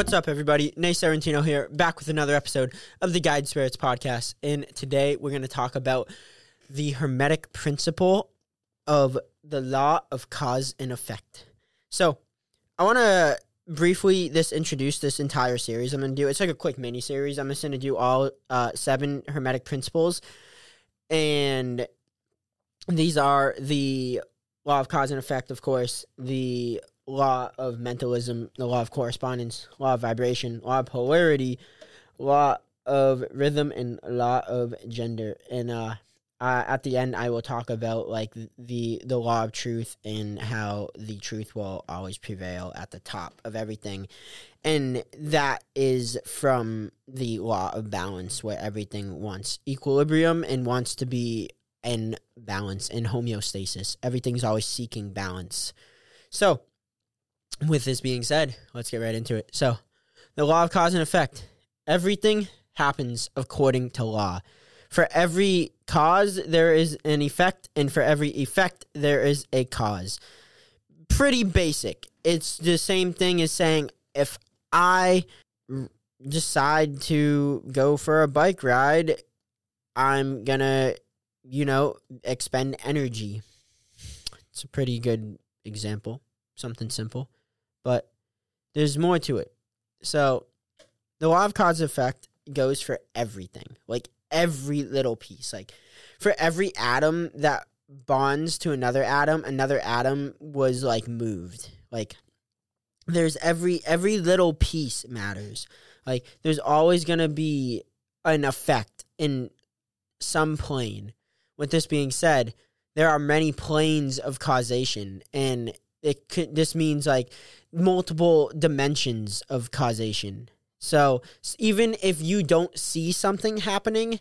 What's up, everybody? Nate Serrentino here, back with another episode of the Guide Spirits podcast. And today we're going to talk about the Hermetic principle of the law of cause and effect. So, I want to briefly this introduce this entire series. I'm going to do it's like a quick mini series. I'm just going to do all uh, seven Hermetic principles, and these are the law of cause and effect, of course, the law of mentalism, the law of correspondence, law of vibration, law of polarity, law of rhythm, and law of gender. And uh, uh, at the end, I will talk about like the the law of truth and how the truth will always prevail at the top of everything, and that is from the law of balance, where everything wants equilibrium and wants to be in balance in homeostasis. Everything's always seeking balance. So, with this being said, let's get right into it. So, the law of cause and effect. Everything happens according to law. For every cause, there is an effect, and for every effect, there is a cause. Pretty basic. It's the same thing as saying if I decide to go for a bike ride, I'm gonna, you know, expend energy. It's a pretty good example. Something simple but there's more to it. So the law of cause effect goes for everything, like every little piece. Like for every atom that bonds to another atom, another atom was like moved. Like there's every every little piece matters. Like there's always gonna be an effect in some plane. With this being said, there are many planes of causation, and it could, this means like multiple dimensions of causation. So even if you don't see something happening,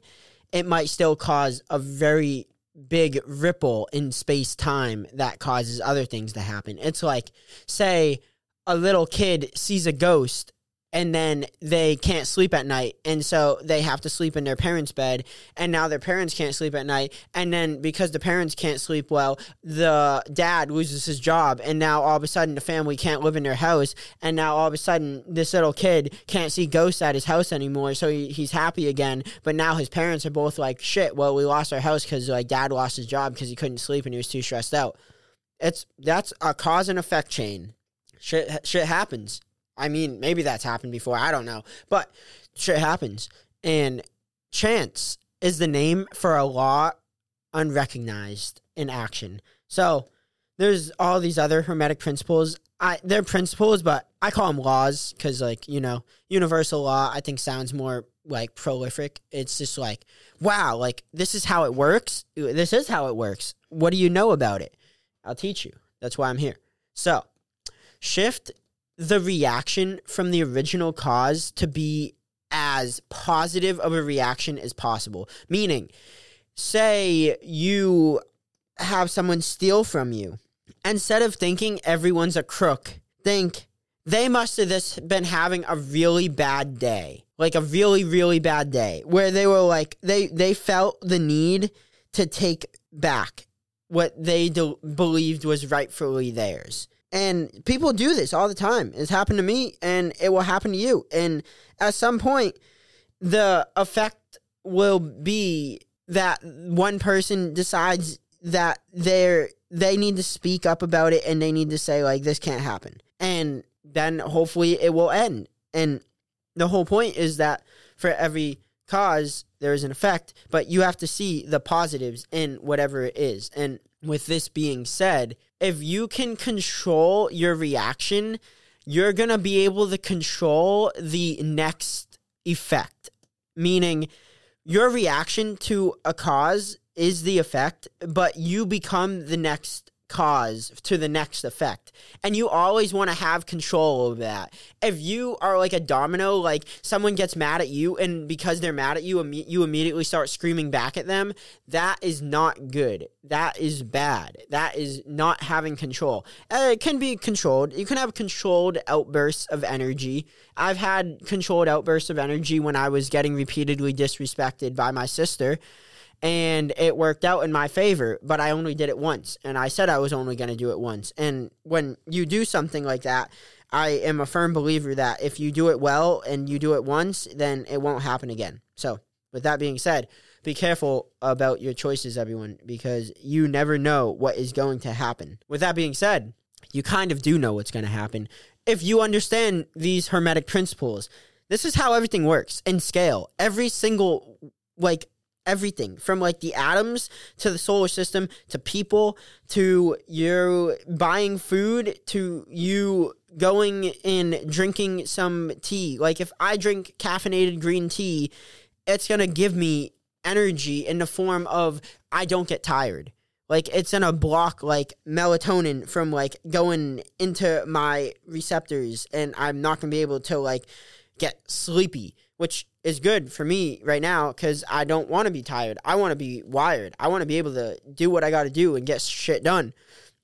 it might still cause a very big ripple in space time that causes other things to happen. It's like, say, a little kid sees a ghost and then they can't sleep at night and so they have to sleep in their parents bed and now their parents can't sleep at night and then because the parents can't sleep well the dad loses his job and now all of a sudden the family can't live in their house and now all of a sudden this little kid can't see ghosts at his house anymore so he, he's happy again but now his parents are both like shit well we lost our house because like dad lost his job because he couldn't sleep and he was too stressed out. It's that's a cause and effect chain. Shit shit happens I mean, maybe that's happened before. I don't know. But shit happens. And chance is the name for a law unrecognized in action. So there's all these other hermetic principles. I they're principles, but I call them laws because, like, you know, universal law. I think sounds more like prolific. It's just like, wow, like this is how it works. This is how it works. What do you know about it? I'll teach you. That's why I'm here. So, shift the reaction from the original cause to be as positive of a reaction as possible. Meaning, say you have someone steal from you. Instead of thinking everyone's a crook, think they must have this been having a really bad day. Like a really, really bad day. Where they were like they they felt the need to take back what they believed was rightfully theirs. And people do this all the time. It's happened to me and it will happen to you. And at some point, the effect will be that one person decides that they're they need to speak up about it and they need to say like this can't happen. And then hopefully it will end. And the whole point is that for every cause there is an effect, but you have to see the positives in whatever it is. And with this being said, if you can control your reaction, you're going to be able to control the next effect. Meaning, your reaction to a cause is the effect, but you become the next cause to the next effect. And you always want to have control of that. If you are like a domino, like someone gets mad at you, and because they're mad at you, you immediately start screaming back at them, that is not good. That is bad. That is not having control. Uh, it can be controlled. You can have controlled outbursts of energy. I've had controlled outbursts of energy when I was getting repeatedly disrespected by my sister and it worked out in my favor, but I only did it once. And I said I was only going to do it once. And when you do something like that, I am a firm believer that if you do it well and you do it once, then it won't happen again. So, with that being said, be careful about your choices, everyone, because you never know what is going to happen. With that being said, you kind of do know what's going to happen if you understand these hermetic principles. This is how everything works in scale. Every single, like, everything from like the atoms to the solar system to people to you buying food to you going and drinking some tea. Like if I drink caffeinated green tea, it's going to give me energy in the form of I don't get tired. Like it's gonna block like melatonin from like going into my receptors and I'm not gonna be able to like get sleepy, which is good for me right now because I don't want to be tired. I want to be wired. I want to be able to do what I got to do and get shit done.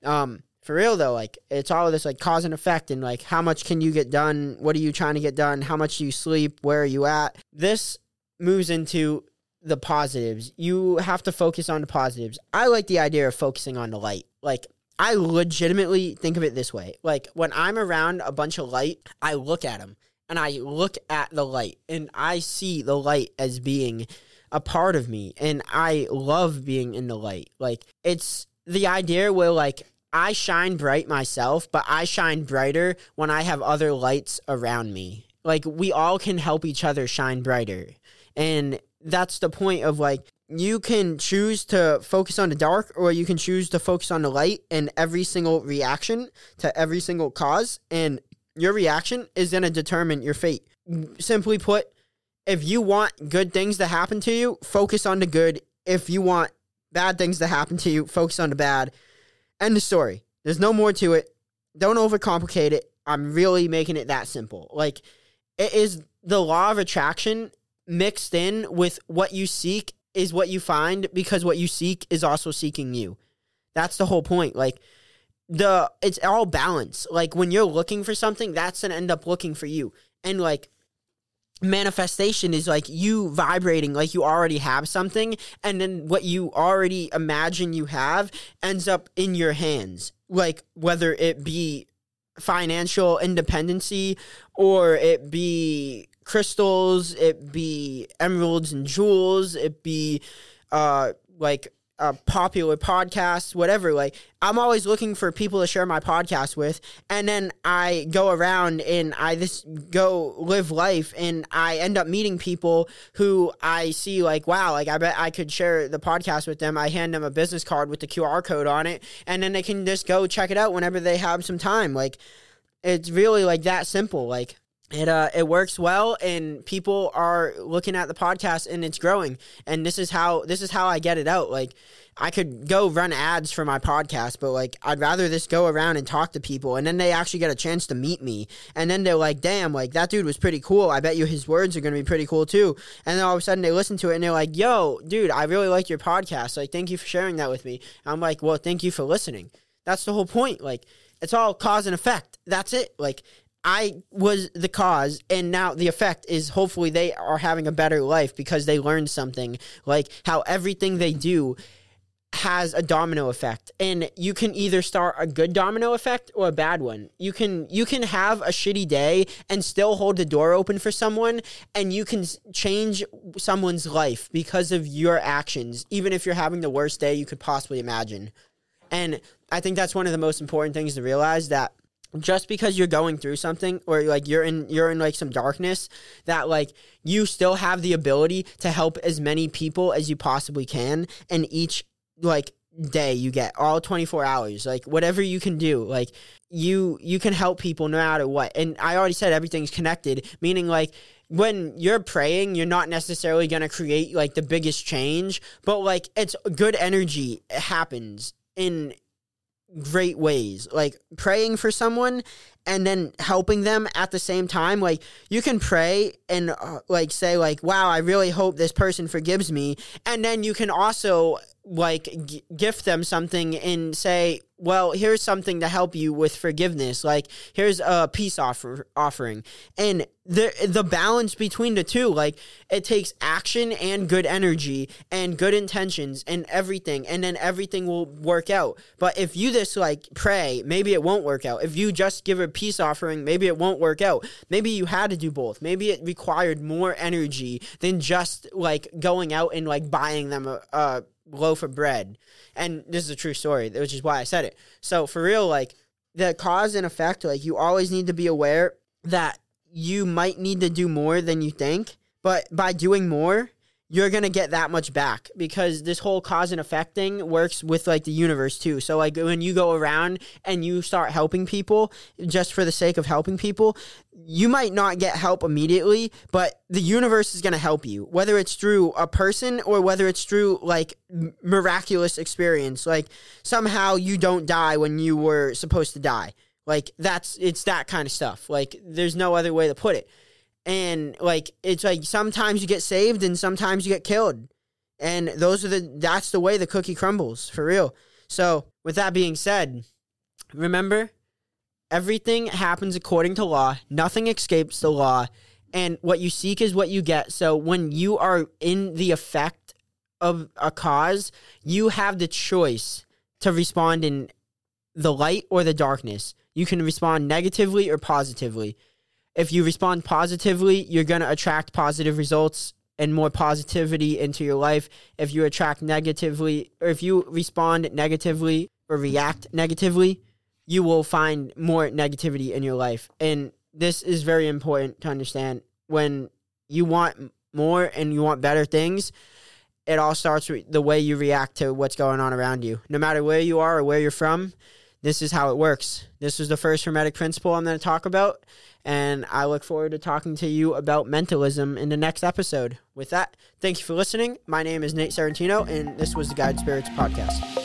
Um, for real though, like it's all of this like cause and effect and like how much can you get done? What are you trying to get done? How much do you sleep? Where are you at? This moves into the positives. You have to focus on the positives. I like the idea of focusing on the light. Like I legitimately think of it this way. Like when I'm around a bunch of light, I look at them and I look at the light and I see the light as being a part of me and I love being in the light. Like it's the idea where like I shine bright myself, but I shine brighter when I have other lights around me. Like we all can help each other shine brighter. And that's the point of like you can choose to focus on the dark or you can choose to focus on the light and every single reaction to every single cause and your reaction is going to determine your fate. Simply put, if you want good things to happen to you, focus on the good. If you want bad things to happen to you, focus on the bad. End the story. There's no more to it. Don't overcomplicate it. I'm really making it that simple. Like, it is the law of attraction mixed in with what you seek is what you find because what you seek is also seeking you. That's the whole point. Like, the it's all balance. Like when you're looking for something, that's gonna end up looking for you. And like manifestation is like you vibrating like you already have something and then what you already imagine you have ends up in your hands like whether it be financial independency or it be crystals it be emeralds and jewels it be uh like uh, popular podcasts, whatever. Like, I'm always looking for people to share my podcast with, and then I go around and I just go live life, and I end up meeting people who I see like, wow, like I bet I could share the podcast with them. I hand them a business card with the QR code on it, and then they can just go check it out whenever they have some time. Like, it's really like that simple. Like, it uh it works well and people are looking at the podcast and it's growing. And this is how this is how I get it out. Like I could go run ads for my podcast but like I'd rather just go around and talk to people. And then they actually get a chance to meet me. And then they're like damn like that dude was pretty cool. I bet you his words are going to be pretty cool too. And then all of a sudden they listen to it and they're like yo dude I really like your podcast. Like thank you for sharing that with me. And I'm like well thank you for listening. That's the whole point. Like it's all cause and effect. That's it. Like I was the cause, and now the effect is hopefully they are having a better life because they learned something. Like how everything they do has a domino effect. And you can either start a good domino effect or a bad one. You can you can have a shitty day and still hold the door open for someone and you can change someone's life because of your actions even if you're having the worst day you could possibly imagine. And i think that's one of the most important things to realize that just because you're going through something or like you're in you're in like some darkness that like you still have the ability to help as many people as you possibly can and each like day you get all 24 hours like whatever you can do like you you can help people no matter what. And i already said everything's connected meaning like when you're praying you're not necessarily going to create like the biggest change but like it's good energy it happens in great ways. Like praying for someone and then helping them at the same time. Like you can pray and uh, like say like, "Wow, I really hope this person forgives me," and then you can also like g- gift them something and say, well, here's something to help you with forgiveness. Like here's a peace offer offering. And the the balance between the two, like it takes action and good energy and good intentions and everything, and then everything will work out. But if you just like pray, maybe it won't work out. If you just give a peace offering, maybe it won't work out. Maybe you had to do both. Maybe it required more energy than just like going out and like buying them a, a loaf of bread. And this is a true story, which is why I said it. So for real, like the cause and effect, like you always need to be aware that you might need to do more than you think. But by doing more, you're gonna get that much back because this whole cause and effect thing works with like the universe too. So like when you go around and you start helping people just for the sake of helping people, you might not get help immediately, but the universe is gonna help you, whether it's through a person or whether it's through like miraculous experience. Like somehow you don't die when you were supposed to die. Like that's it's that kind of stuff. Like there's no other way to put it and like it's like sometimes you get saved and sometimes you get killed. And those are the that's the way the cookie crumbles for real. So with that being said remember everything happens according to law. Nothing escapes the law. And what you seek is what you get. So when you are in the effect of a cause you have the choice to respond in the light or the darkness. You can respond negatively or positively if you respond positively, you're going to attract positive results and more positivity into your life. If you attract negatively, or if you respond negatively or react negatively, you will find more negativity in your life. And this is very important to understand. When you want more and you want better things, it all starts with the way you react to what's going on around you. No matter where you are or where you're from, this is how it works. This is the first hermetic principle I'm going to talk about. And I look forward to talking to you about mentalism in the next episode. With that, thank you for listening. My name is Nate Serrentino, and this was the Guide Spirits Podcast.